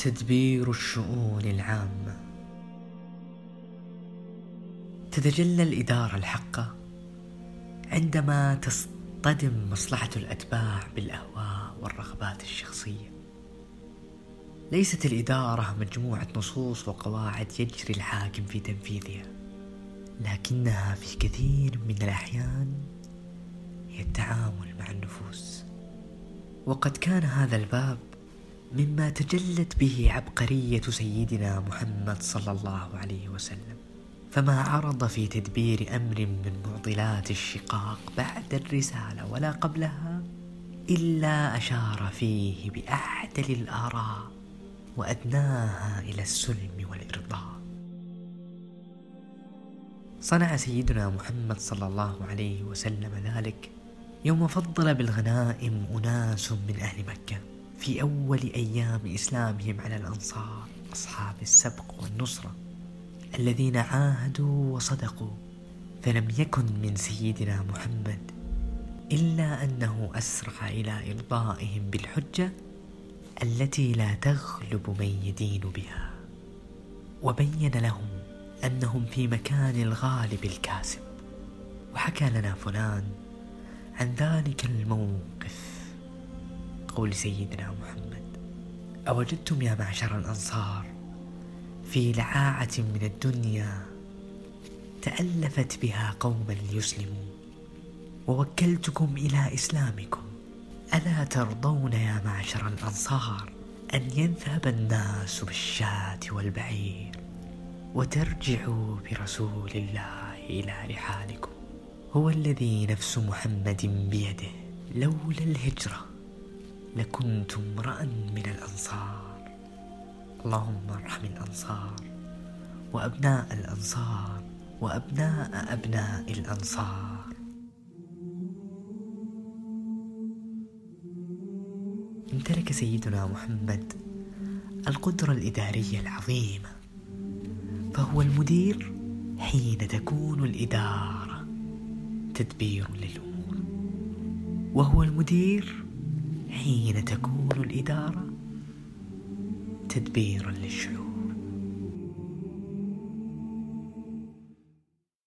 تدبير الشؤون العامة. تتجلى الإدارة الحقة عندما تصطدم مصلحة الأتباع بالأهواء والرغبات الشخصية. ليست الإدارة مجموعة نصوص وقواعد يجري الحاكم في تنفيذها لكنها في كثير من الأحيان هي التعامل مع النفوس. وقد كان هذا الباب مما تجلت به عبقرية سيدنا محمد صلى الله عليه وسلم. فما عرض في تدبير أمر من معضلات الشقاق بعد الرسالة ولا قبلها إلا أشار فيه بأعدل الآراء وأدناها إلى السلم والإرضاء. صنع سيدنا محمد صلى الله عليه وسلم ذلك يوم فضل بالغنائم أناس من أهل مكة. في أول أيام إسلامهم على الأنصار أصحاب السبق والنصرة الذين عاهدوا وصدقوا فلم يكن من سيدنا محمد إلا أنه أسرع إلى إرضائهم بالحجة التي لا تغلب من يدين بها وبين لهم أنهم في مكان الغالب الكاسب وحكى لنا فلان عن ذلك الموقف. قول سيدنا محمد أوجدتم يا معشر الأنصار في لعاعة من الدنيا تألفت بها قوما ليسلموا ووكلتكم إلى إسلامكم. ألا ترضون يا معشر الأنصار أن يذهب الناس بالشاة والبعير وترجعوا برسول الله إلى رحالكم؟ هو الذي نفس محمد بيده لولا الهجرة لكنت امرأ من الأنصار. اللهم ارحم الأنصار وأبناء الأنصار وأبناء أبناء الأنصار. امتلك سيدنا محمد القدرة الإدارية العظيمة فهو المدير حين تكون الإدارة تدبير للأمور وهو المدير حين تكون الإدارة تدبيرا للشعوب